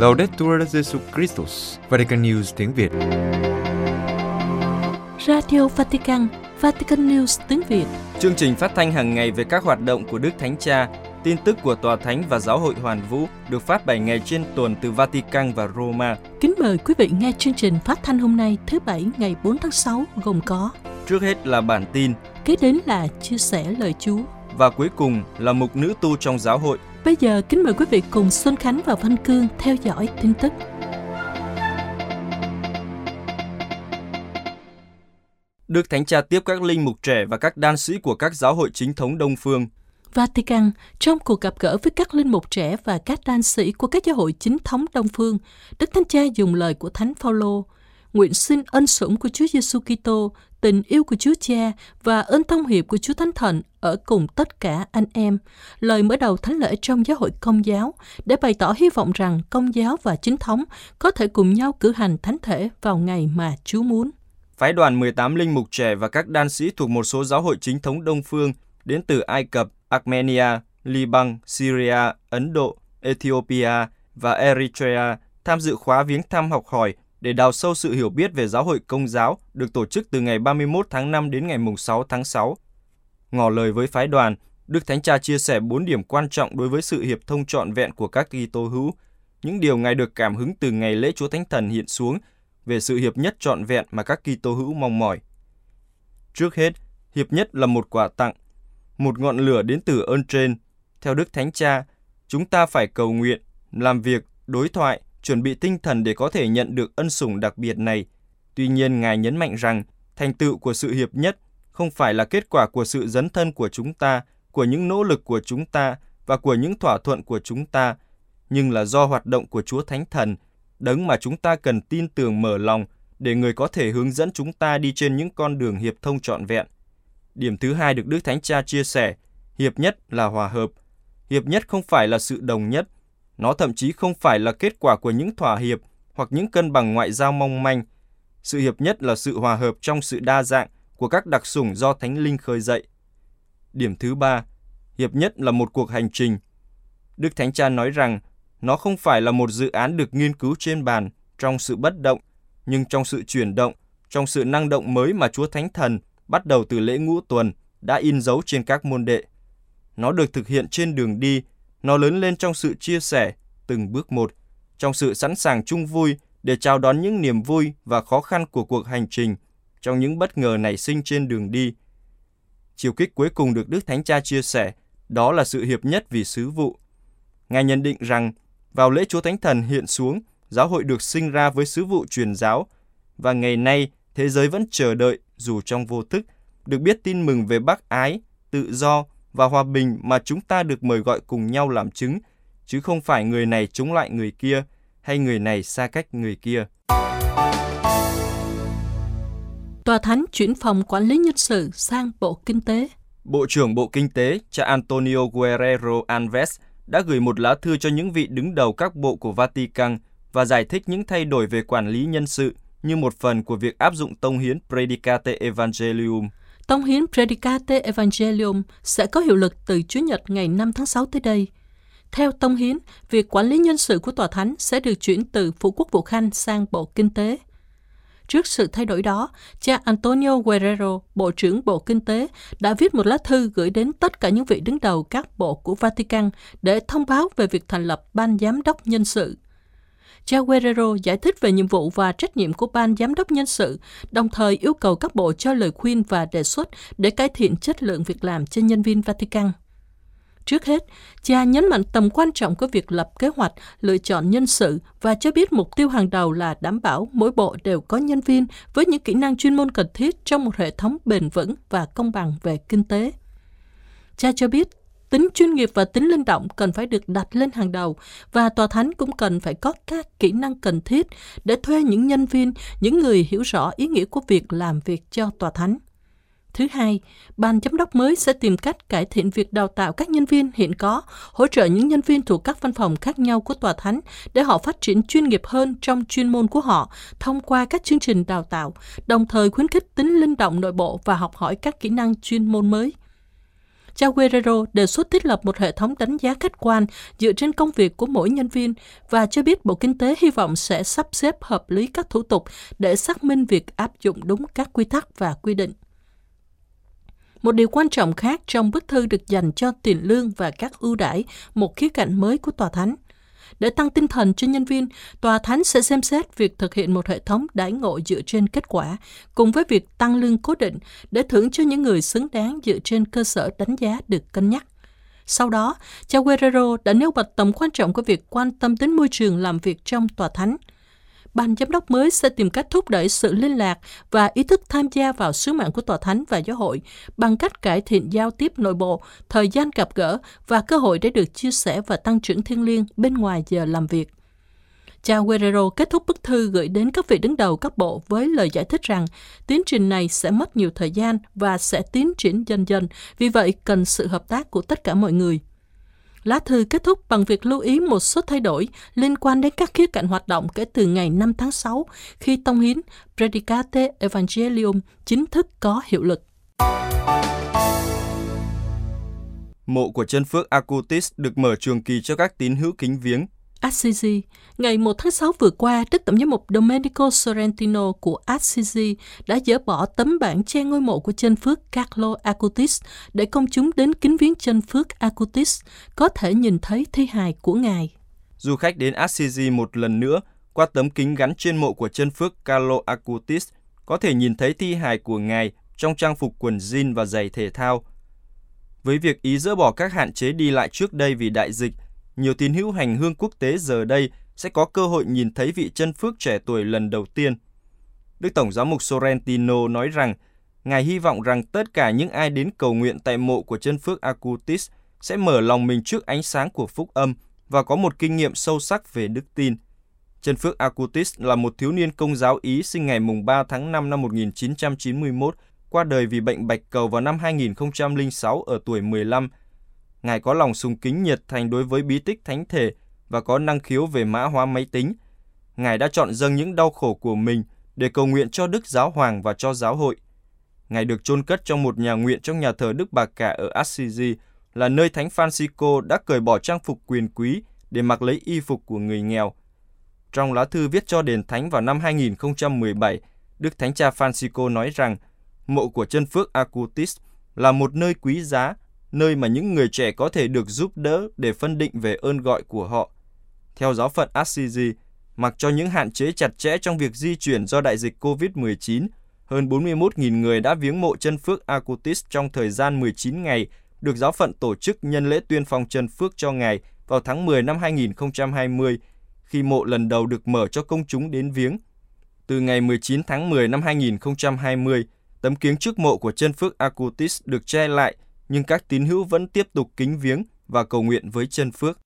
Laudetur Jesu Christus, Vatican News tiếng Việt. Radio Vatican, Vatican News tiếng Việt. Chương trình phát thanh hàng ngày về các hoạt động của Đức Thánh Cha, tin tức của Tòa Thánh và Giáo hội Hoàn Vũ được phát 7 ngày trên tuần từ Vatican và Roma. Kính mời quý vị nghe chương trình phát thanh hôm nay thứ Bảy ngày 4 tháng 6 gồm có Trước hết là bản tin Kế đến là chia sẻ lời Chúa. và cuối cùng là mục nữ tu trong giáo hội. Bây giờ kính mời quý vị cùng Xuân Khánh và Văn Cương theo dõi tin tức. Đức Thánh Cha tiếp các linh mục trẻ và các đan sĩ của các giáo hội chính thống Đông Phương. Vatican, trong cuộc gặp gỡ với các linh mục trẻ và các đan sĩ của các giáo hội chính thống Đông Phương, Đức Thánh Cha dùng lời của Thánh Phaolô, nguyện xin ân sủng của Chúa Giêsu Kitô, tình yêu của Chúa Cha và ơn thông hiệp của Chúa Thánh Thần ở cùng tất cả anh em. Lời mở đầu thánh lễ trong giáo hội công giáo để bày tỏ hy vọng rằng công giáo và chính thống có thể cùng nhau cử hành thánh thể vào ngày mà Chúa muốn. Phái đoàn 18 linh mục trẻ và các đan sĩ thuộc một số giáo hội chính thống Đông Phương đến từ Ai Cập, Armenia, Liban, Syria, Ấn Độ, Ethiopia và Eritrea tham dự khóa viếng thăm học hỏi để đào sâu sự hiểu biết về giáo hội công giáo được tổ chức từ ngày 31 tháng 5 đến ngày 6 tháng 6. Ngỏ lời với phái đoàn, Đức Thánh Cha chia sẻ 4 điểm quan trọng đối với sự hiệp thông trọn vẹn của các Kitô hữu, những điều Ngài được cảm hứng từ ngày lễ Chúa Thánh Thần hiện xuống về sự hiệp nhất trọn vẹn mà các Kitô hữu mong mỏi. Trước hết, hiệp nhất là một quà tặng, một ngọn lửa đến từ ơn trên. Theo Đức Thánh Cha, chúng ta phải cầu nguyện, làm việc, đối thoại, chuẩn bị tinh thần để có thể nhận được ân sủng đặc biệt này. Tuy nhiên, Ngài nhấn mạnh rằng thành tựu của sự hiệp nhất không phải là kết quả của sự dấn thân của chúng ta, của những nỗ lực của chúng ta và của những thỏa thuận của chúng ta, nhưng là do hoạt động của Chúa Thánh Thần, đấng mà chúng ta cần tin tưởng mở lòng để người có thể hướng dẫn chúng ta đi trên những con đường hiệp thông trọn vẹn. Điểm thứ hai được Đức Thánh Cha chia sẻ, hiệp nhất là hòa hợp. Hiệp nhất không phải là sự đồng nhất, nó thậm chí không phải là kết quả của những thỏa hiệp hoặc những cân bằng ngoại giao mong manh. Sự hiệp nhất là sự hòa hợp trong sự đa dạng của các đặc sủng do Thánh Linh khơi dậy. Điểm thứ ba, hiệp nhất là một cuộc hành trình. Đức Thánh Cha nói rằng nó không phải là một dự án được nghiên cứu trên bàn trong sự bất động, nhưng trong sự chuyển động, trong sự năng động mới mà Chúa Thánh Thần bắt đầu từ lễ ngũ tuần đã in dấu trên các môn đệ. Nó được thực hiện trên đường đi, nó lớn lên trong sự chia sẻ, từng bước một, trong sự sẵn sàng chung vui để chào đón những niềm vui và khó khăn của cuộc hành trình, trong những bất ngờ nảy sinh trên đường đi. Chiều kích cuối cùng được Đức Thánh Cha chia sẻ, đó là sự hiệp nhất vì sứ vụ. Ngài nhận định rằng, vào lễ Chúa Thánh Thần hiện xuống, giáo hội được sinh ra với sứ vụ truyền giáo, và ngày nay thế giới vẫn chờ đợi, dù trong vô thức, được biết tin mừng về bác ái, tự do và hòa bình mà chúng ta được mời gọi cùng nhau làm chứng, chứ không phải người này chống lại người kia, hay người này xa cách người kia. Tòa Thánh chuyển phòng quản lý nhân sự sang Bộ Kinh tế. Bộ trưởng Bộ Kinh tế, cha Antonio Guerrero Alves đã gửi một lá thư cho những vị đứng đầu các bộ của Vatican và giải thích những thay đổi về quản lý nhân sự như một phần của việc áp dụng tông hiến Predicate Evangelium. Tông hiến Predicate Evangelium sẽ có hiệu lực từ Chủ nhật ngày 5 tháng 6 tới đây. Theo Tông hiến, việc quản lý nhân sự của Tòa Thánh sẽ được chuyển từ Phủ Quốc vụ Khanh sang Bộ Kinh tế. Trước sự thay đổi đó, cha Antonio Guerrero, Bộ trưởng Bộ Kinh tế, đã viết một lá thư gửi đến tất cả những vị đứng đầu các bộ của Vatican để thông báo về việc thành lập Ban Giám đốc Nhân sự. Cha Guerrero giải thích về nhiệm vụ và trách nhiệm của Ban Giám đốc Nhân sự, đồng thời yêu cầu các bộ cho lời khuyên và đề xuất để cải thiện chất lượng việc làm cho nhân viên Vatican. Trước hết, cha nhấn mạnh tầm quan trọng của việc lập kế hoạch, lựa chọn nhân sự và cho biết mục tiêu hàng đầu là đảm bảo mỗi bộ đều có nhân viên với những kỹ năng chuyên môn cần thiết trong một hệ thống bền vững và công bằng về kinh tế. Cha cho biết tính chuyên nghiệp và tính linh động cần phải được đặt lên hàng đầu và tòa thánh cũng cần phải có các kỹ năng cần thiết để thuê những nhân viên, những người hiểu rõ ý nghĩa của việc làm việc cho tòa thánh. Thứ hai, ban giám đốc mới sẽ tìm cách cải thiện việc đào tạo các nhân viên hiện có, hỗ trợ những nhân viên thuộc các văn phòng khác nhau của tòa thánh để họ phát triển chuyên nghiệp hơn trong chuyên môn của họ thông qua các chương trình đào tạo, đồng thời khuyến khích tính linh động nội bộ và học hỏi các kỹ năng chuyên môn mới cha Guerrero đề xuất thiết lập một hệ thống đánh giá khách quan dựa trên công việc của mỗi nhân viên và cho biết Bộ Kinh tế hy vọng sẽ sắp xếp hợp lý các thủ tục để xác minh việc áp dụng đúng các quy tắc và quy định. Một điều quan trọng khác trong bức thư được dành cho tiền lương và các ưu đãi, một khía cạnh mới của tòa thánh. Để tăng tinh thần cho nhân viên, tòa thánh sẽ xem xét việc thực hiện một hệ thống đãi ngộ dựa trên kết quả, cùng với việc tăng lương cố định để thưởng cho những người xứng đáng dựa trên cơ sở đánh giá được cân nhắc. Sau đó, cha Guerrero đã nêu bật tầm quan trọng của việc quan tâm đến môi trường làm việc trong tòa thánh – ban giám đốc mới sẽ tìm cách thúc đẩy sự liên lạc và ý thức tham gia vào sứ mạng của tòa thánh và giáo hội bằng cách cải thiện giao tiếp nội bộ, thời gian gặp gỡ và cơ hội để được chia sẻ và tăng trưởng thiêng liêng bên ngoài giờ làm việc. Cha Guerrero kết thúc bức thư gửi đến các vị đứng đầu các bộ với lời giải thích rằng tiến trình này sẽ mất nhiều thời gian và sẽ tiến triển dần dần, vì vậy cần sự hợp tác của tất cả mọi người. Lá thư kết thúc bằng việc lưu ý một số thay đổi liên quan đến các khía cạnh hoạt động kể từ ngày 5 tháng 6 khi tông hiến, Predicate Evangelium chính thức có hiệu lực. Mộ của chân phước Acutis được mở trường kỳ cho các tín hữu kính viếng Assisi. Ngày 1 tháng 6 vừa qua, Đức Tổng giám mục Domenico Sorrentino của Assisi đã dỡ bỏ tấm bản che ngôi mộ của chân phước Carlo Acutis để công chúng đến kính viếng chân phước Acutis có thể nhìn thấy thi hài của ngài. Du khách đến Assisi một lần nữa, qua tấm kính gắn trên mộ của chân phước Carlo Acutis, có thể nhìn thấy thi hài của ngài trong trang phục quần jean và giày thể thao. Với việc ý dỡ bỏ các hạn chế đi lại trước đây vì đại dịch, nhiều tín hữu hành hương quốc tế giờ đây sẽ có cơ hội nhìn thấy vị chân phước trẻ tuổi lần đầu tiên. Đức Tổng giám mục Sorrentino nói rằng, Ngài hy vọng rằng tất cả những ai đến cầu nguyện tại mộ của chân phước Acutis sẽ mở lòng mình trước ánh sáng của phúc âm và có một kinh nghiệm sâu sắc về đức tin. Chân phước Acutis là một thiếu niên công giáo Ý sinh ngày 3 tháng 5 năm 1991, qua đời vì bệnh bạch cầu vào năm 2006 ở tuổi 15 Ngài có lòng sùng kính nhiệt thành đối với bí tích thánh thể và có năng khiếu về mã hóa máy tính. Ngài đã chọn dâng những đau khổ của mình để cầu nguyện cho Đức Giáo Hoàng và cho giáo hội. Ngài được chôn cất trong một nhà nguyện trong nhà thờ Đức Bà Cả ở Assisi, là nơi Thánh Francisco đã cởi bỏ trang phục quyền quý để mặc lấy y phục của người nghèo. Trong lá thư viết cho đền thánh vào năm 2017, Đức Thánh Cha Francisco nói rằng mộ của chân phước Acutis là một nơi quý giá nơi mà những người trẻ có thể được giúp đỡ để phân định về ơn gọi của họ. Theo giáo phận Assisi, mặc cho những hạn chế chặt chẽ trong việc di chuyển do đại dịch COVID-19, hơn 41.000 người đã viếng mộ chân phước Acutis trong thời gian 19 ngày, được giáo phận tổ chức nhân lễ tuyên phong chân phước cho ngài vào tháng 10 năm 2020, khi mộ lần đầu được mở cho công chúng đến viếng. Từ ngày 19 tháng 10 năm 2020, tấm kiếng trước mộ của chân phước Acutis được che lại nhưng các tín hữu vẫn tiếp tục kính viếng và cầu nguyện với chân phước.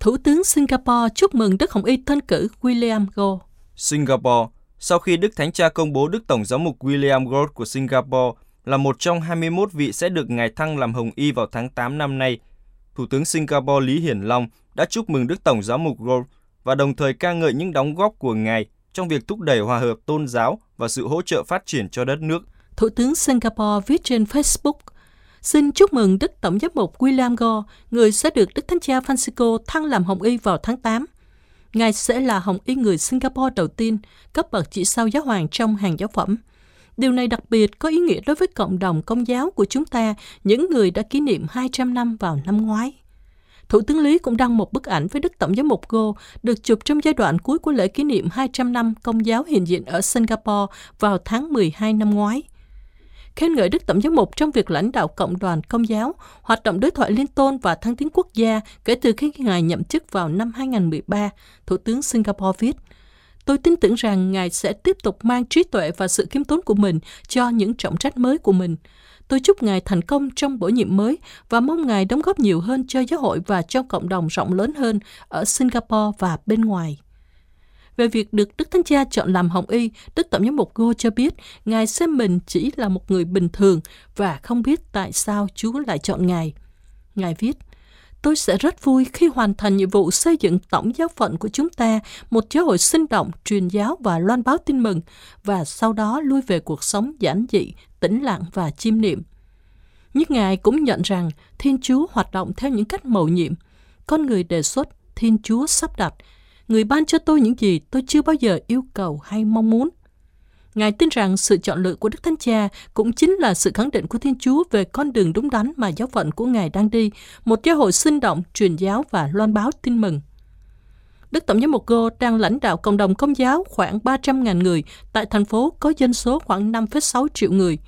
Thủ tướng Singapore chúc mừng Đức Hồng Y thân cử William Goh. Singapore, sau khi Đức Thánh Cha công bố Đức Tổng giám mục William Goh của Singapore là một trong 21 vị sẽ được ngài thăng làm Hồng Y vào tháng 8 năm nay, Thủ tướng Singapore Lý Hiển Long đã chúc mừng Đức Tổng giám mục Goh và đồng thời ca ngợi những đóng góp của ngài trong việc thúc đẩy hòa hợp tôn giáo và sự hỗ trợ phát triển cho đất nước – Thủ tướng Singapore viết trên Facebook, Xin chúc mừng Đức Tổng giám mục William Gore, người sẽ được Đức Thánh Cha Francisco thăng làm Hồng Y vào tháng 8. Ngài sẽ là Hồng Y người Singapore đầu tiên cấp bậc chỉ sau giáo hoàng trong hàng giáo phẩm. Điều này đặc biệt có ý nghĩa đối với cộng đồng công giáo của chúng ta, những người đã kỷ niệm 200 năm vào năm ngoái. Thủ tướng Lý cũng đăng một bức ảnh với Đức Tổng giám mục Go được chụp trong giai đoạn cuối của lễ kỷ niệm 200 năm công giáo hiện diện ở Singapore vào tháng 12 năm ngoái khen ngợi Đức Tổng giám mục trong việc lãnh đạo cộng đoàn công giáo, hoạt động đối thoại liên tôn và thăng tiến quốc gia kể từ khi Ngài nhậm chức vào năm 2013, Thủ tướng Singapore viết. Tôi tin tưởng rằng Ngài sẽ tiếp tục mang trí tuệ và sự kiếm tốn của mình cho những trọng trách mới của mình. Tôi chúc Ngài thành công trong bổ nhiệm mới và mong Ngài đóng góp nhiều hơn cho giáo hội và cho cộng đồng rộng lớn hơn ở Singapore và bên ngoài về việc được Đức Thánh Cha chọn làm Hồng Y, Đức Tổng giám mục Go cho biết Ngài xem mình chỉ là một người bình thường và không biết tại sao Chúa lại chọn Ngài. Ngài viết, Tôi sẽ rất vui khi hoàn thành nhiệm vụ xây dựng tổng giáo phận của chúng ta, một giáo hội sinh động, truyền giáo và loan báo tin mừng, và sau đó lui về cuộc sống giản dị, tĩnh lặng và chiêm niệm. Nhưng Ngài cũng nhận rằng Thiên Chúa hoạt động theo những cách mầu nhiệm. Con người đề xuất, Thiên Chúa sắp đặt. Người ban cho tôi những gì tôi chưa bao giờ yêu cầu hay mong muốn. Ngài tin rằng sự chọn lựa của Đức Thánh Cha cũng chính là sự khẳng định của Thiên Chúa về con đường đúng đắn mà giáo phận của Ngài đang đi, một giáo hội sinh động, truyền giáo và loan báo tin mừng. Đức Tổng giám mục Go đang lãnh đạo cộng đồng công giáo khoảng 300.000 người tại thành phố có dân số khoảng 5,6 triệu người.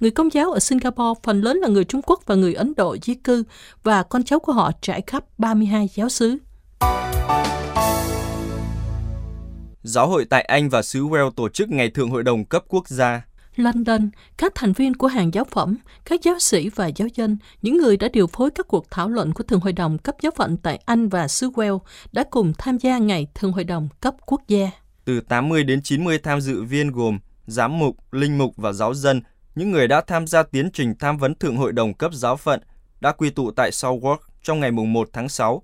Người công giáo ở Singapore phần lớn là người Trung Quốc và người Ấn Độ di cư và con cháu của họ trải khắp 32 giáo xứ. Giáo hội tại Anh và xứ Wales tổ chức Ngày Thượng Hội đồng cấp quốc gia. London, các thành viên của hàng giáo phẩm, các giáo sĩ và giáo dân, những người đã điều phối các cuộc thảo luận của Thượng Hội đồng cấp giáo phận tại Anh và xứ Wales đã cùng tham gia Ngày Thượng Hội đồng cấp quốc gia. Từ 80 đến 90 tham dự viên gồm giám mục, linh mục và giáo dân, những người đã tham gia tiến trình tham vấn Thượng Hội đồng cấp giáo phận, đã quy tụ tại Southwark trong ngày 1 tháng 6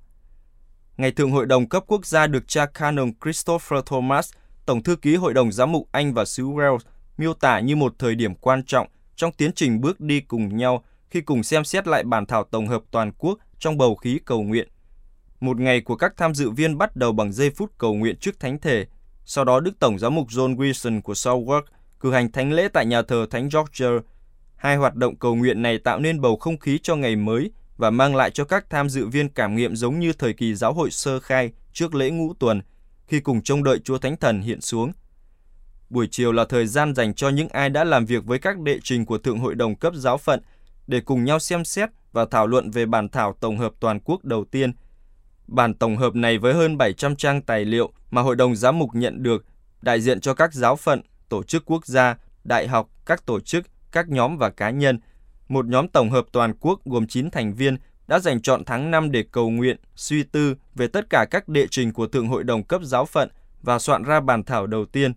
Ngày Thượng Hội đồng cấp quốc gia được cha Canon Christopher Thomas, Tổng thư ký Hội đồng Giám mục Anh và xứ Wales, miêu tả như một thời điểm quan trọng trong tiến trình bước đi cùng nhau khi cùng xem xét lại bản thảo tổng hợp toàn quốc trong bầu khí cầu nguyện. Một ngày của các tham dự viên bắt đầu bằng giây phút cầu nguyện trước thánh thể. Sau đó Đức Tổng giám mục John Wilson của Southwark cử hành thánh lễ tại nhà thờ Thánh George. Hai hoạt động cầu nguyện này tạo nên bầu không khí cho ngày mới và mang lại cho các tham dự viên cảm nghiệm giống như thời kỳ giáo hội sơ khai trước lễ ngũ tuần, khi cùng trông đợi Chúa Thánh Thần hiện xuống. Buổi chiều là thời gian dành cho những ai đã làm việc với các đệ trình của Thượng Hội đồng cấp giáo phận để cùng nhau xem xét và thảo luận về bản thảo tổng hợp toàn quốc đầu tiên. Bản tổng hợp này với hơn 700 trang tài liệu mà Hội đồng Giám mục nhận được, đại diện cho các giáo phận, tổ chức quốc gia, đại học, các tổ chức, các nhóm và cá nhân – một nhóm tổng hợp toàn quốc gồm 9 thành viên đã dành chọn tháng 5 để cầu nguyện, suy tư về tất cả các đệ trình của Thượng Hội đồng cấp giáo phận và soạn ra bản thảo đầu tiên.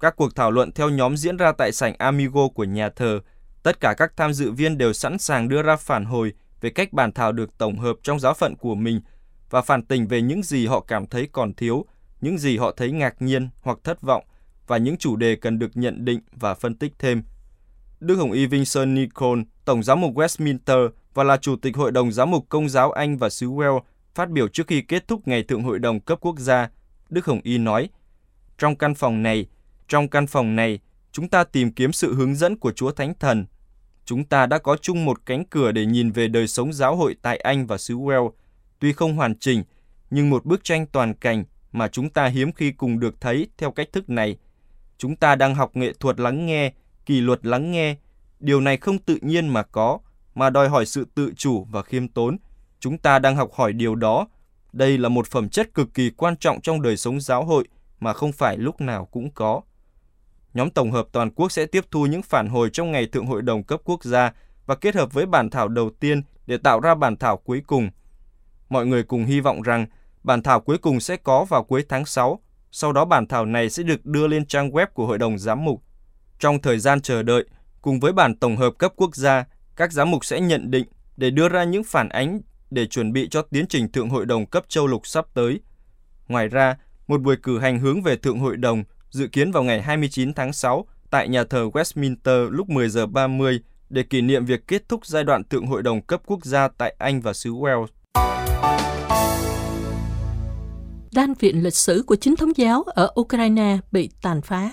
Các cuộc thảo luận theo nhóm diễn ra tại sảnh Amigo của nhà thờ. Tất cả các tham dự viên đều sẵn sàng đưa ra phản hồi về cách bản thảo được tổng hợp trong giáo phận của mình và phản tình về những gì họ cảm thấy còn thiếu, những gì họ thấy ngạc nhiên hoặc thất vọng và những chủ đề cần được nhận định và phân tích thêm. Đức Hồng Y Vincent Nicol, Tổng giám mục Westminster và là Chủ tịch Hội đồng Giám mục Công giáo Anh và xứ Wales, phát biểu trước khi kết thúc Ngày Thượng Hội đồng cấp quốc gia, Đức Hồng Y nói, Trong căn phòng này, trong căn phòng này, chúng ta tìm kiếm sự hướng dẫn của Chúa Thánh Thần. Chúng ta đã có chung một cánh cửa để nhìn về đời sống giáo hội tại Anh và xứ Wales, tuy không hoàn chỉnh, nhưng một bức tranh toàn cảnh mà chúng ta hiếm khi cùng được thấy theo cách thức này. Chúng ta đang học nghệ thuật lắng nghe, kỷ luật lắng nghe. Điều này không tự nhiên mà có, mà đòi hỏi sự tự chủ và khiêm tốn. Chúng ta đang học hỏi điều đó. Đây là một phẩm chất cực kỳ quan trọng trong đời sống giáo hội mà không phải lúc nào cũng có. Nhóm tổng hợp toàn quốc sẽ tiếp thu những phản hồi trong ngày Thượng hội đồng cấp quốc gia và kết hợp với bản thảo đầu tiên để tạo ra bản thảo cuối cùng. Mọi người cùng hy vọng rằng bản thảo cuối cùng sẽ có vào cuối tháng 6, sau đó bản thảo này sẽ được đưa lên trang web của Hội đồng Giám mục trong thời gian chờ đợi, cùng với bản tổng hợp cấp quốc gia, các giám mục sẽ nhận định để đưa ra những phản ánh để chuẩn bị cho tiến trình Thượng Hội đồng cấp châu lục sắp tới. Ngoài ra, một buổi cử hành hướng về Thượng Hội đồng dự kiến vào ngày 29 tháng 6 tại nhà thờ Westminster lúc 10 giờ 30 để kỷ niệm việc kết thúc giai đoạn Thượng Hội đồng cấp quốc gia tại Anh và xứ Wales. Đan viện lịch sử của chính thống giáo ở Ukraine bị tàn phá.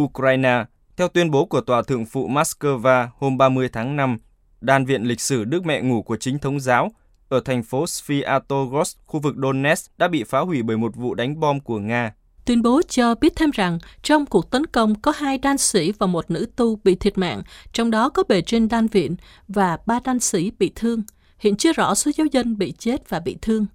Ukraine theo tuyên bố của Tòa Thượng phụ Moscow hôm 30 tháng 5, Đan viện lịch sử Đức Mẹ Ngủ của chính thống giáo ở thành phố Sviatogorsk, khu vực Donetsk đã bị phá hủy bởi một vụ đánh bom của Nga. Tuyên bố cho biết thêm rằng trong cuộc tấn công có hai đan sĩ và một nữ tu bị thiệt mạng, trong đó có bề trên đan viện và ba đan sĩ bị thương. Hiện chưa rõ số giáo dân bị chết và bị thương.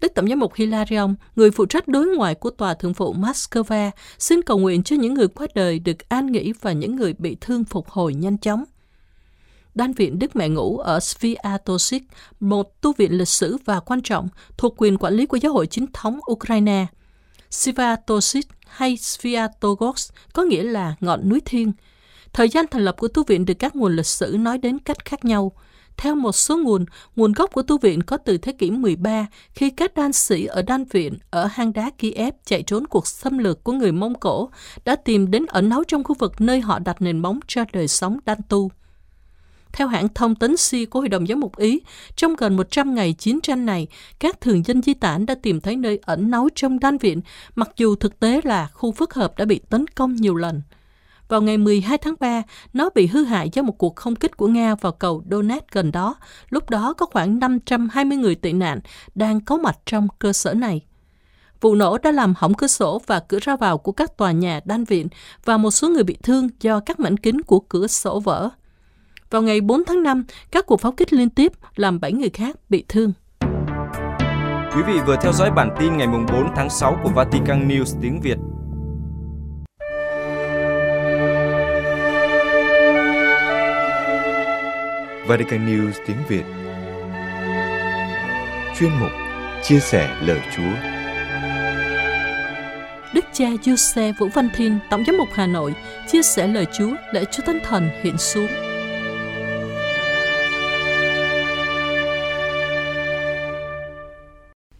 Đức Tổng giám mục Hilarion, người phụ trách đối ngoại của Tòa Thượng phụ Moscow, xin cầu nguyện cho những người qua đời được an nghỉ và những người bị thương phục hồi nhanh chóng. Đan viện Đức Mẹ Ngũ ở Sviatosik, một tu viện lịch sử và quan trọng thuộc quyền quản lý của giáo hội chính thống Ukraine. Sviatosik hay Sviatogorsk có nghĩa là ngọn núi thiên. Thời gian thành lập của tu viện được các nguồn lịch sử nói đến cách khác nhau – theo một số nguồn, nguồn gốc của tu viện có từ thế kỷ 13 khi các đan sĩ ở đan viện ở hang đá Kiev chạy trốn cuộc xâm lược của người Mông Cổ đã tìm đến ẩn náu trong khu vực nơi họ đặt nền móng cho đời sống đan tu. Theo hãng thông tấn Si của Hội đồng Giám mục Ý, trong gần 100 ngày chiến tranh này, các thường dân di tản đã tìm thấy nơi ẩn náu trong đan viện, mặc dù thực tế là khu phức hợp đã bị tấn công nhiều lần. Vào ngày 12 tháng 3, nó bị hư hại do một cuộc không kích của Nga vào cầu Donetsk gần đó. Lúc đó có khoảng 520 người tị nạn đang có mặt trong cơ sở này. Vụ nổ đã làm hỏng cửa sổ và cửa ra vào của các tòa nhà đan viện và một số người bị thương do các mảnh kính của cửa sổ vỡ. Vào ngày 4 tháng 5, các cuộc pháo kích liên tiếp làm 7 người khác bị thương. Quý vị vừa theo dõi bản tin ngày 4 tháng 6 của Vatican News tiếng Việt. Vatican News tiếng Việt Chuyên mục Chia sẻ lời Chúa Đức cha Giuse Vũ Văn Thiên, Tổng giám mục Hà Nội, chia sẻ lời Chúa lễ Chúa Thánh Thần hiện xuống.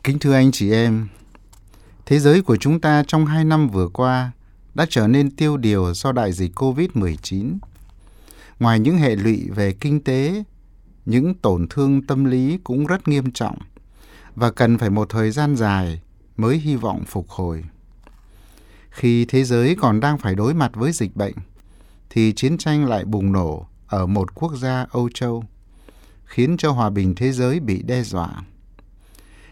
Kính thưa anh chị em, thế giới của chúng ta trong hai năm vừa qua đã trở nên tiêu điều do đại dịch COVID-19. Ngoài những hệ lụy về kinh tế, những tổn thương tâm lý cũng rất nghiêm trọng và cần phải một thời gian dài mới hy vọng phục hồi. Khi thế giới còn đang phải đối mặt với dịch bệnh, thì chiến tranh lại bùng nổ ở một quốc gia Âu Châu, khiến cho hòa bình thế giới bị đe dọa.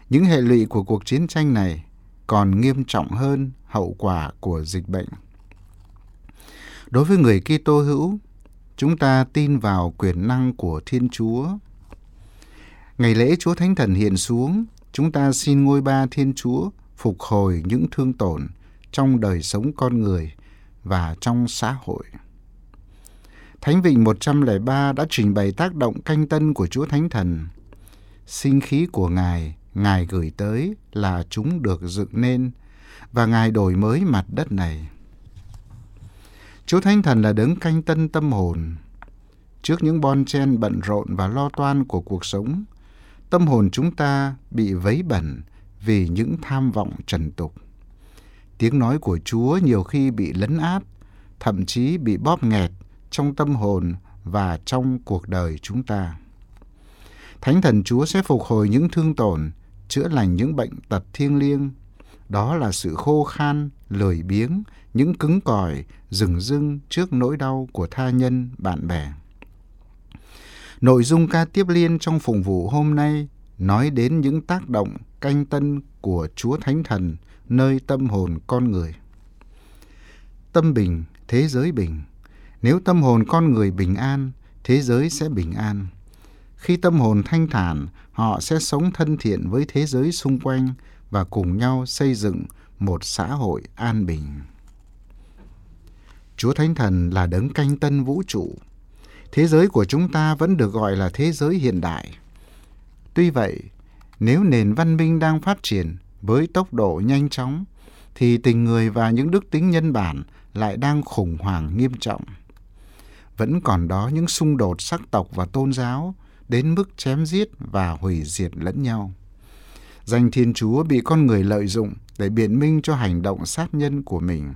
Những hệ lụy của cuộc chiến tranh này còn nghiêm trọng hơn hậu quả của dịch bệnh. Đối với người Kitô hữu, chúng ta tin vào quyền năng của Thiên Chúa. Ngày lễ Chúa Thánh Thần hiện xuống, chúng ta xin ngôi ba Thiên Chúa phục hồi những thương tổn trong đời sống con người và trong xã hội. Thánh Vịnh 103 đã trình bày tác động canh tân của Chúa Thánh Thần. Sinh khí của Ngài, Ngài gửi tới là chúng được dựng nên và Ngài đổi mới mặt đất này. Chúa Thánh Thần là đấng canh tân tâm hồn. Trước những bon chen bận rộn và lo toan của cuộc sống, tâm hồn chúng ta bị vấy bẩn vì những tham vọng trần tục. Tiếng nói của Chúa nhiều khi bị lấn át, thậm chí bị bóp nghẹt trong tâm hồn và trong cuộc đời chúng ta. Thánh thần Chúa sẽ phục hồi những thương tổn, chữa lành những bệnh tật thiêng liêng. Đó là sự khô khan, lười biếng, những cứng cỏi, rừng rưng trước nỗi đau của tha nhân, bạn bè. Nội dung ca tiếp liên trong phụng vụ hôm nay nói đến những tác động canh tân của Chúa Thánh Thần nơi tâm hồn con người. Tâm bình, thế giới bình. Nếu tâm hồn con người bình an, thế giới sẽ bình an. Khi tâm hồn thanh thản, họ sẽ sống thân thiện với thế giới xung quanh và cùng nhau xây dựng một xã hội an bình. Chúa Thánh Thần là đấng canh tân vũ trụ. Thế giới của chúng ta vẫn được gọi là thế giới hiện đại. Tuy vậy, nếu nền văn minh đang phát triển với tốc độ nhanh chóng, thì tình người và những đức tính nhân bản lại đang khủng hoảng nghiêm trọng. Vẫn còn đó những xung đột sắc tộc và tôn giáo đến mức chém giết và hủy diệt lẫn nhau. Danh Thiên Chúa bị con người lợi dụng để biện minh cho hành động sát nhân của mình.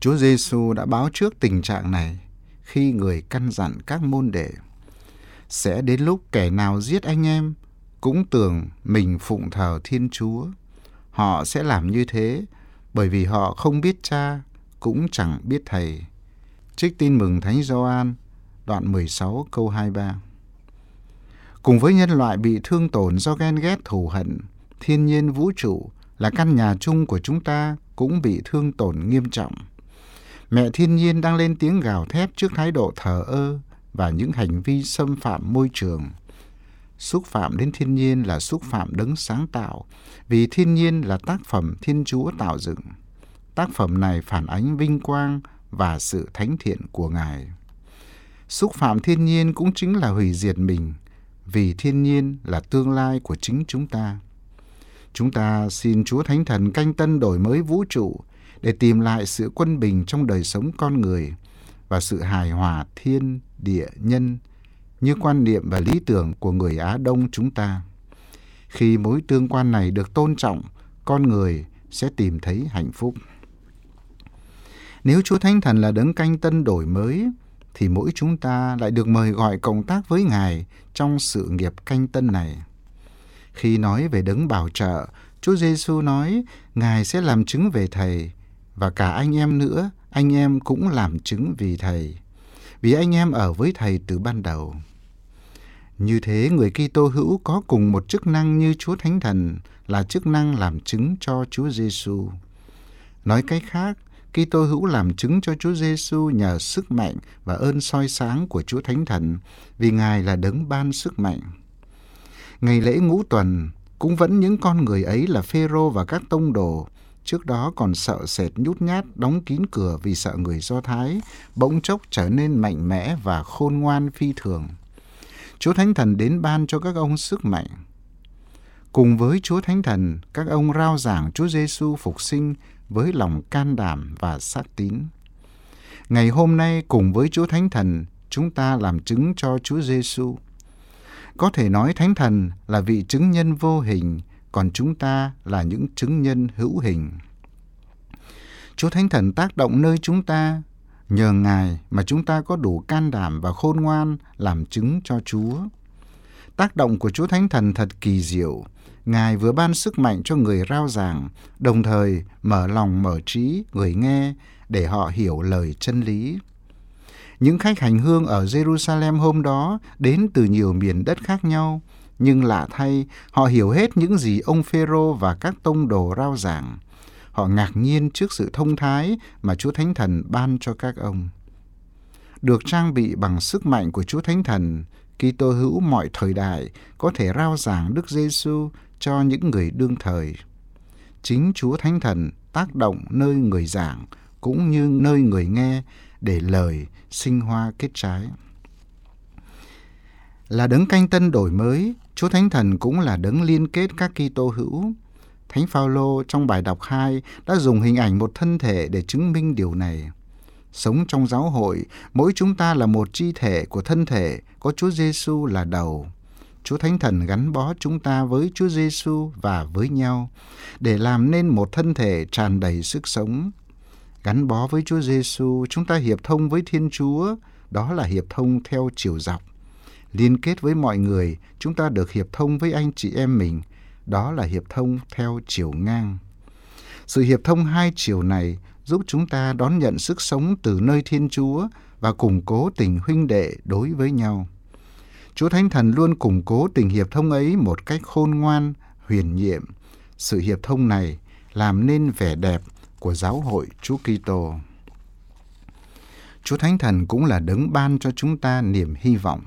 Chúa Giêsu đã báo trước tình trạng này khi người căn dặn các môn đệ. Sẽ đến lúc kẻ nào giết anh em, cũng tưởng mình phụng thờ Thiên Chúa. Họ sẽ làm như thế, bởi vì họ không biết cha, cũng chẳng biết thầy. Trích tin mừng Thánh Gioan, đoạn 16 câu 23. Cùng với nhân loại bị thương tổn do ghen ghét thù hận, thiên nhiên vũ trụ là căn nhà chung của chúng ta cũng bị thương tổn nghiêm trọng. Mẹ thiên nhiên đang lên tiếng gào thét trước thái độ thờ ơ và những hành vi xâm phạm môi trường. Xúc phạm đến thiên nhiên là xúc phạm đấng sáng tạo, vì thiên nhiên là tác phẩm Thiên Chúa tạo dựng. Tác phẩm này phản ánh vinh quang và sự thánh thiện của Ngài. Xúc phạm thiên nhiên cũng chính là hủy diệt mình, vì thiên nhiên là tương lai của chính chúng ta. Chúng ta xin Chúa Thánh Thần canh tân đổi mới vũ trụ để tìm lại sự quân bình trong đời sống con người và sự hài hòa thiên, địa, nhân như quan niệm và lý tưởng của người Á Đông chúng ta. Khi mối tương quan này được tôn trọng, con người sẽ tìm thấy hạnh phúc. Nếu Chúa Thánh Thần là đấng canh tân đổi mới, thì mỗi chúng ta lại được mời gọi cộng tác với Ngài trong sự nghiệp canh tân này. Khi nói về đấng bảo trợ, Chúa Giêsu nói Ngài sẽ làm chứng về Thầy và cả anh em nữa, anh em cũng làm chứng vì Thầy. Vì anh em ở với Thầy từ ban đầu. Như thế, người Kitô hữu có cùng một chức năng như Chúa Thánh Thần là chức năng làm chứng cho Chúa Giêsu. Nói cách khác, Kitô hữu làm chứng cho Chúa Giêsu nhờ sức mạnh và ơn soi sáng của Chúa Thánh Thần, vì Ngài là đấng ban sức mạnh. Ngày lễ ngũ tuần cũng vẫn những con người ấy là Phêrô và các tông đồ, trước đó còn sợ sệt nhút nhát đóng kín cửa vì sợ người Do Thái, bỗng chốc trở nên mạnh mẽ và khôn ngoan phi thường. Chúa Thánh Thần đến ban cho các ông sức mạnh. Cùng với Chúa Thánh Thần, các ông rao giảng Chúa Giêsu phục sinh với lòng can đảm và xác tín. Ngày hôm nay cùng với Chúa Thánh Thần, chúng ta làm chứng cho Chúa Giêsu. Có thể nói Thánh Thần là vị chứng nhân vô hình, còn chúng ta là những chứng nhân hữu hình. Chúa Thánh Thần tác động nơi chúng ta, nhờ Ngài mà chúng ta có đủ can đảm và khôn ngoan làm chứng cho Chúa. Tác động của Chúa Thánh Thần thật kỳ diệu, Ngài vừa ban sức mạnh cho người rao giảng, đồng thời mở lòng mở trí người nghe để họ hiểu lời chân lý. Những khách hành hương ở Jerusalem hôm đó đến từ nhiều miền đất khác nhau, nhưng lạ thay, họ hiểu hết những gì ông Phêrô và các tông đồ rao giảng. Họ ngạc nhiên trước sự thông thái mà Chúa Thánh Thần ban cho các ông. Được trang bị bằng sức mạnh của Chúa Thánh Thần, Kitô hữu mọi thời đại có thể rao giảng Đức Giêsu cho những người đương thời. Chính Chúa Thánh Thần tác động nơi người giảng cũng như nơi người nghe để lời sinh hoa kết trái. Là đấng canh tân đổi mới, Chúa Thánh Thần cũng là đấng liên kết các Kitô hữu. Thánh Phaolô trong bài đọc 2 đã dùng hình ảnh một thân thể để chứng minh điều này. Sống trong giáo hội, mỗi chúng ta là một chi thể của thân thể, có Chúa Giêsu là đầu. Chúa Thánh Thần gắn bó chúng ta với Chúa Giêsu và với nhau để làm nên một thân thể tràn đầy sức sống. Gắn bó với Chúa Giêsu, chúng ta hiệp thông với Thiên Chúa, đó là hiệp thông theo chiều dọc. Liên kết với mọi người, chúng ta được hiệp thông với anh chị em mình, đó là hiệp thông theo chiều ngang. Sự hiệp thông hai chiều này giúp chúng ta đón nhận sức sống từ nơi Thiên Chúa và củng cố tình huynh đệ đối với nhau. Chúa Thánh Thần luôn củng cố tình hiệp thông ấy một cách khôn ngoan, huyền nhiệm. Sự hiệp thông này làm nên vẻ đẹp của giáo hội Chúa Kitô. Chúa Thánh Thần cũng là đấng ban cho chúng ta niềm hy vọng.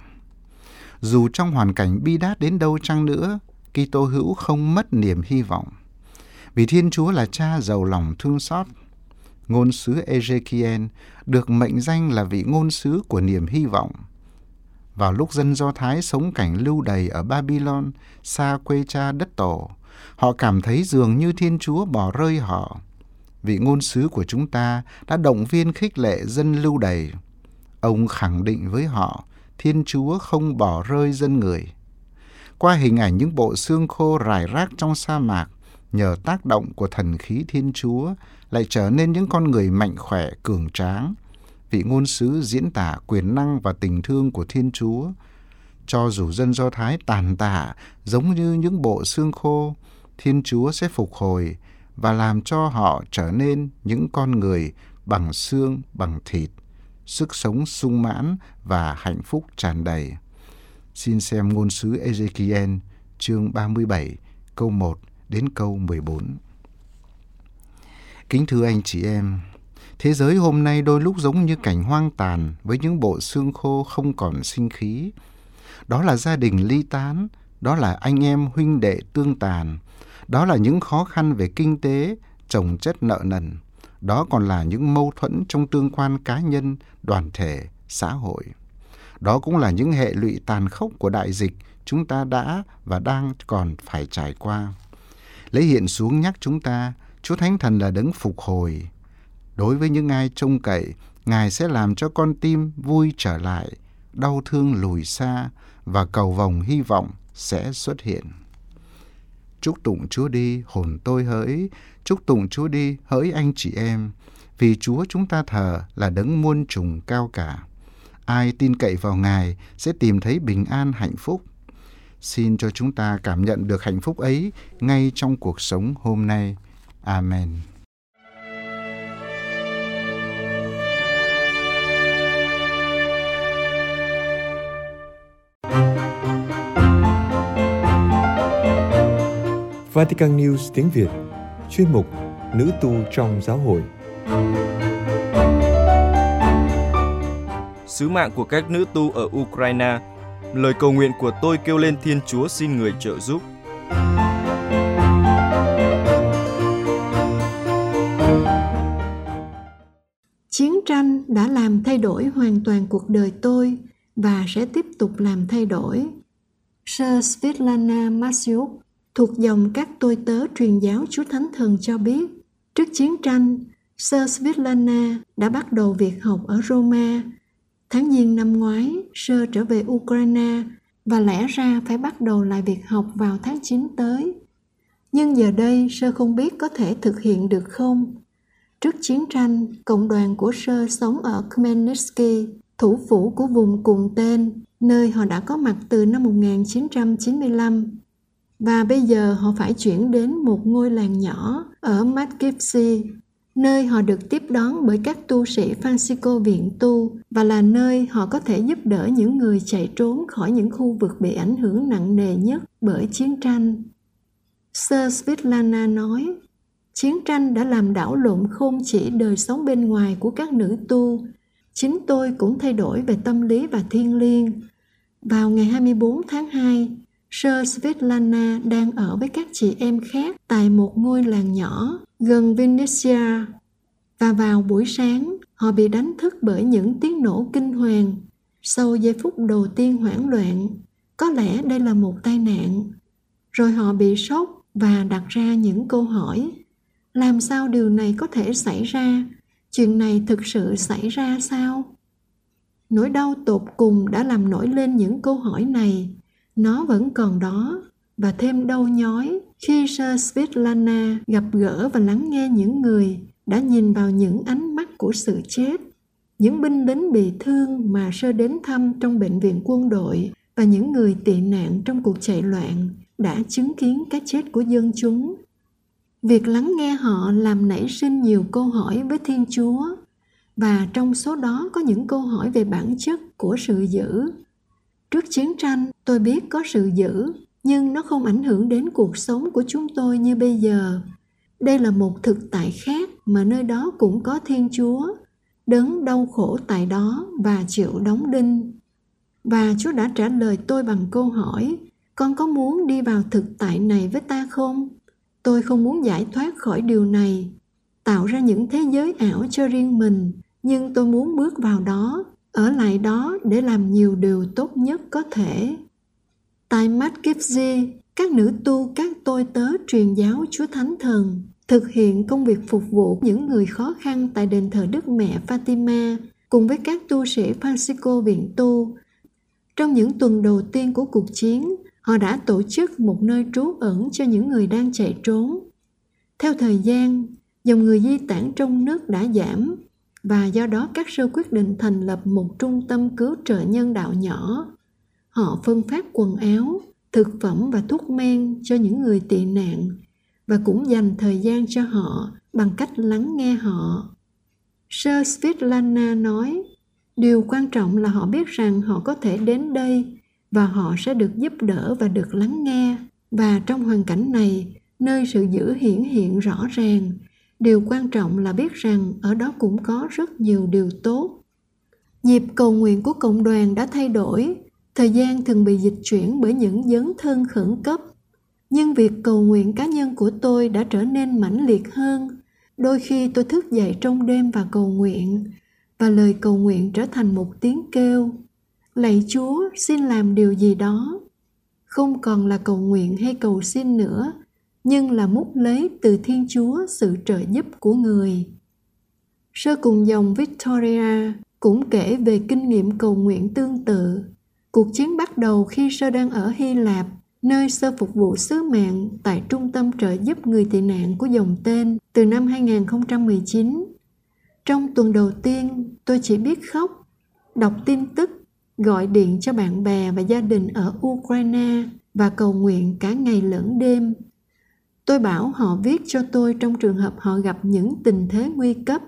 Dù trong hoàn cảnh bi đát đến đâu chăng nữa, Kitô hữu không mất niềm hy vọng. Vì Thiên Chúa là cha giàu lòng thương xót. Ngôn sứ Ezekiel được mệnh danh là vị ngôn sứ của niềm hy vọng – vào lúc dân Do Thái sống cảnh lưu đày ở Babylon, xa quê cha đất tổ, họ cảm thấy dường như Thiên Chúa bỏ rơi họ. Vị ngôn sứ của chúng ta đã động viên khích lệ dân lưu đày. Ông khẳng định với họ, Thiên Chúa không bỏ rơi dân người. Qua hình ảnh những bộ xương khô rải rác trong sa mạc, nhờ tác động của thần khí Thiên Chúa, lại trở nên những con người mạnh khỏe, cường tráng, vị ngôn sứ diễn tả quyền năng và tình thương của Thiên Chúa. Cho dù dân Do Thái tàn tạ giống như những bộ xương khô, Thiên Chúa sẽ phục hồi và làm cho họ trở nên những con người bằng xương, bằng thịt, sức sống sung mãn và hạnh phúc tràn đầy. Xin xem ngôn sứ Ezekiel chương 37 câu 1 đến câu 14. Kính thưa anh chị em, Thế giới hôm nay đôi lúc giống như cảnh hoang tàn với những bộ xương khô không còn sinh khí. Đó là gia đình ly tán, đó là anh em huynh đệ tương tàn, đó là những khó khăn về kinh tế, trồng chất nợ nần. Đó còn là những mâu thuẫn trong tương quan cá nhân, đoàn thể, xã hội. Đó cũng là những hệ lụy tàn khốc của đại dịch chúng ta đã và đang còn phải trải qua. Lấy hiện xuống nhắc chúng ta, Chúa Thánh Thần là đấng phục hồi, Đối với những ai trông cậy, Ngài sẽ làm cho con tim vui trở lại đau thương lùi xa và cầu vòng hy vọng sẽ xuất hiện. Chúc tụng Chúa đi, hồn tôi hỡi, chúc tụng Chúa đi, hỡi anh chị em, vì Chúa chúng ta thờ là đấng muôn trùng cao cả. Ai tin cậy vào Ngài sẽ tìm thấy bình an hạnh phúc. Xin cho chúng ta cảm nhận được hạnh phúc ấy ngay trong cuộc sống hôm nay. Amen. Vatican News tiếng Việt Chuyên mục Nữ tu trong giáo hội Sứ mạng của các nữ tu ở Ukraine Lời cầu nguyện của tôi kêu lên Thiên Chúa xin người trợ giúp Chiến tranh đã làm thay đổi hoàn toàn cuộc đời tôi và sẽ tiếp tục làm thay đổi. Sir Svetlana Masyuk thuộc dòng các tôi tớ truyền giáo Chúa Thánh Thần cho biết, trước chiến tranh, sơ Svetlana đã bắt đầu việc học ở Roma. Tháng Giêng năm ngoái, sơ trở về Ukraine và lẽ ra phải bắt đầu lại việc học vào tháng 9 tới. Nhưng giờ đây, sơ không biết có thể thực hiện được không. Trước chiến tranh, cộng đoàn của sơ sống ở Khmelnytsky, thủ phủ của vùng cùng tên, nơi họ đã có mặt từ năm 1995 và bây giờ họ phải chuyển đến một ngôi làng nhỏ ở Matkivsi, nơi họ được tiếp đón bởi các tu sĩ Francisco viện tu và là nơi họ có thể giúp đỡ những người chạy trốn khỏi những khu vực bị ảnh hưởng nặng nề nhất bởi chiến tranh. Sir Svetlana nói, chiến tranh đã làm đảo lộn không chỉ đời sống bên ngoài của các nữ tu, chính tôi cũng thay đổi về tâm lý và thiên liêng. Vào ngày 24 tháng 2, Sơ Svetlana đang ở với các chị em khác tại một ngôi làng nhỏ gần Vinnytsia. Và vào buổi sáng, họ bị đánh thức bởi những tiếng nổ kinh hoàng. Sau giây phút đầu tiên hoảng loạn, có lẽ đây là một tai nạn. Rồi họ bị sốc và đặt ra những câu hỏi. Làm sao điều này có thể xảy ra? Chuyện này thực sự xảy ra sao? Nỗi đau tột cùng đã làm nổi lên những câu hỏi này nó vẫn còn đó và thêm đau nhói khi Sơ Svetlana gặp gỡ và lắng nghe những người đã nhìn vào những ánh mắt của sự chết. Những binh lính bị thương mà Sơ đến thăm trong bệnh viện quân đội và những người tị nạn trong cuộc chạy loạn đã chứng kiến cái chết của dân chúng. Việc lắng nghe họ làm nảy sinh nhiều câu hỏi với Thiên Chúa và trong số đó có những câu hỏi về bản chất của sự giữ Trước chiến tranh, tôi biết có sự giữ nhưng nó không ảnh hưởng đến cuộc sống của chúng tôi như bây giờ. Đây là một thực tại khác mà nơi đó cũng có Thiên Chúa, đấng đau khổ tại đó và chịu đóng đinh. Và Chúa đã trả lời tôi bằng câu hỏi, con có muốn đi vào thực tại này với ta không? Tôi không muốn giải thoát khỏi điều này, tạo ra những thế giới ảo cho riêng mình, nhưng tôi muốn bước vào đó ở lại đó để làm nhiều điều tốt nhất có thể. Tại Matkivji, các nữ tu các tôi tớ truyền giáo Chúa Thánh Thần thực hiện công việc phục vụ những người khó khăn tại đền thờ Đức Mẹ Fatima cùng với các tu sĩ Francisco viện tu. Trong những tuần đầu tiên của cuộc chiến, họ đã tổ chức một nơi trú ẩn cho những người đang chạy trốn. Theo thời gian, dòng người di tản trong nước đã giảm và do đó các sư quyết định thành lập một trung tâm cứu trợ nhân đạo nhỏ. Họ phân phát quần áo, thực phẩm và thuốc men cho những người tị nạn và cũng dành thời gian cho họ bằng cách lắng nghe họ. Sơ Svetlana nói, điều quan trọng là họ biết rằng họ có thể đến đây và họ sẽ được giúp đỡ và được lắng nghe. Và trong hoàn cảnh này, nơi sự giữ hiển hiện rõ ràng điều quan trọng là biết rằng ở đó cũng có rất nhiều điều tốt nhịp cầu nguyện của cộng đoàn đã thay đổi thời gian thường bị dịch chuyển bởi những dấn thân khẩn cấp nhưng việc cầu nguyện cá nhân của tôi đã trở nên mãnh liệt hơn đôi khi tôi thức dậy trong đêm và cầu nguyện, và lời cầu nguyện trở thành một tiếng kêu lạy chúa, xin làm điều gì đó không còn là cầu nguyện hay cầu xin nữa, nhưng là múc lấy từ Thiên Chúa sự trợ giúp của người. Sơ cùng dòng Victoria cũng kể về kinh nghiệm cầu nguyện tương tự. Cuộc chiến bắt đầu khi sơ đang ở Hy Lạp, nơi sơ phục vụ sứ mạng tại Trung tâm trợ giúp người tị nạn của dòng tên từ năm 2019. Trong tuần đầu tiên, tôi chỉ biết khóc, đọc tin tức, gọi điện cho bạn bè và gia đình ở Ukraine và cầu nguyện cả ngày lẫn đêm. Tôi bảo họ viết cho tôi trong trường hợp họ gặp những tình thế nguy cấp.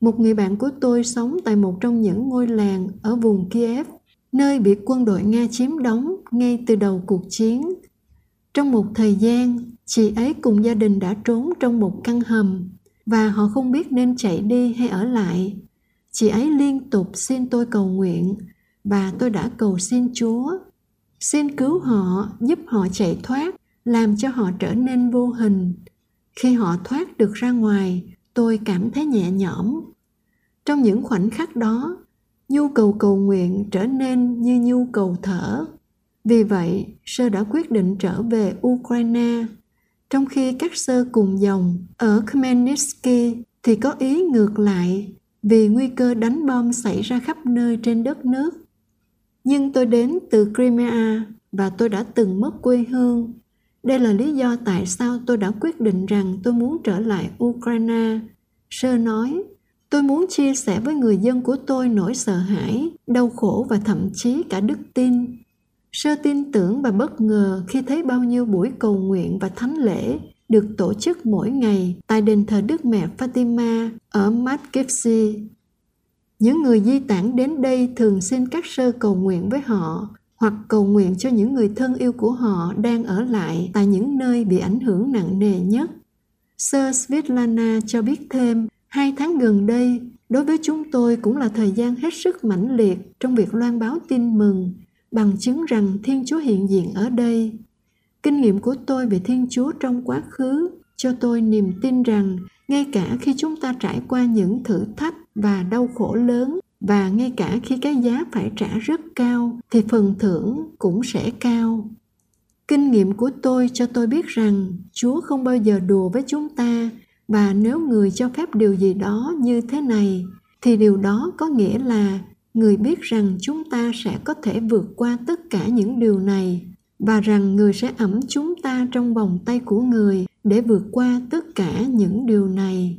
Một người bạn của tôi sống tại một trong những ngôi làng ở vùng Kiev, nơi bị quân đội Nga chiếm đóng ngay từ đầu cuộc chiến. Trong một thời gian, chị ấy cùng gia đình đã trốn trong một căn hầm và họ không biết nên chạy đi hay ở lại. Chị ấy liên tục xin tôi cầu nguyện và tôi đã cầu xin Chúa. Xin cứu họ, giúp họ chạy thoát, làm cho họ trở nên vô hình. Khi họ thoát được ra ngoài, tôi cảm thấy nhẹ nhõm. Trong những khoảnh khắc đó, nhu cầu cầu nguyện trở nên như nhu cầu thở. Vì vậy, sơ đã quyết định trở về Ukraine trong khi các sơ cùng dòng ở Khmelnytsky thì có ý ngược lại vì nguy cơ đánh bom xảy ra khắp nơi trên đất nước. Nhưng tôi đến từ Crimea và tôi đã từng mất quê hương. Đây là lý do tại sao tôi đã quyết định rằng tôi muốn trở lại Ukraine. Sơ nói, tôi muốn chia sẻ với người dân của tôi nỗi sợ hãi, đau khổ và thậm chí cả đức tin Sơ tin tưởng và bất ngờ khi thấy bao nhiêu buổi cầu nguyện và thánh lễ được tổ chức mỗi ngày tại đền thờ Đức Mẹ Fatima ở Matkevsi. Những người di tản đến đây thường xin các sơ cầu nguyện với họ hoặc cầu nguyện cho những người thân yêu của họ đang ở lại tại những nơi bị ảnh hưởng nặng nề nhất. Sơ Svetlana cho biết thêm, hai tháng gần đây, đối với chúng tôi cũng là thời gian hết sức mãnh liệt trong việc loan báo tin mừng bằng chứng rằng Thiên Chúa hiện diện ở đây. Kinh nghiệm của tôi về Thiên Chúa trong quá khứ cho tôi niềm tin rằng ngay cả khi chúng ta trải qua những thử thách và đau khổ lớn và ngay cả khi cái giá phải trả rất cao thì phần thưởng cũng sẽ cao. Kinh nghiệm của tôi cho tôi biết rằng Chúa không bao giờ đùa với chúng ta và nếu người cho phép điều gì đó như thế này, thì điều đó có nghĩa là người biết rằng chúng ta sẽ có thể vượt qua tất cả những điều này, và rằng người sẽ ẩm chúng ta trong vòng tay của người để vượt qua tất cả những điều này.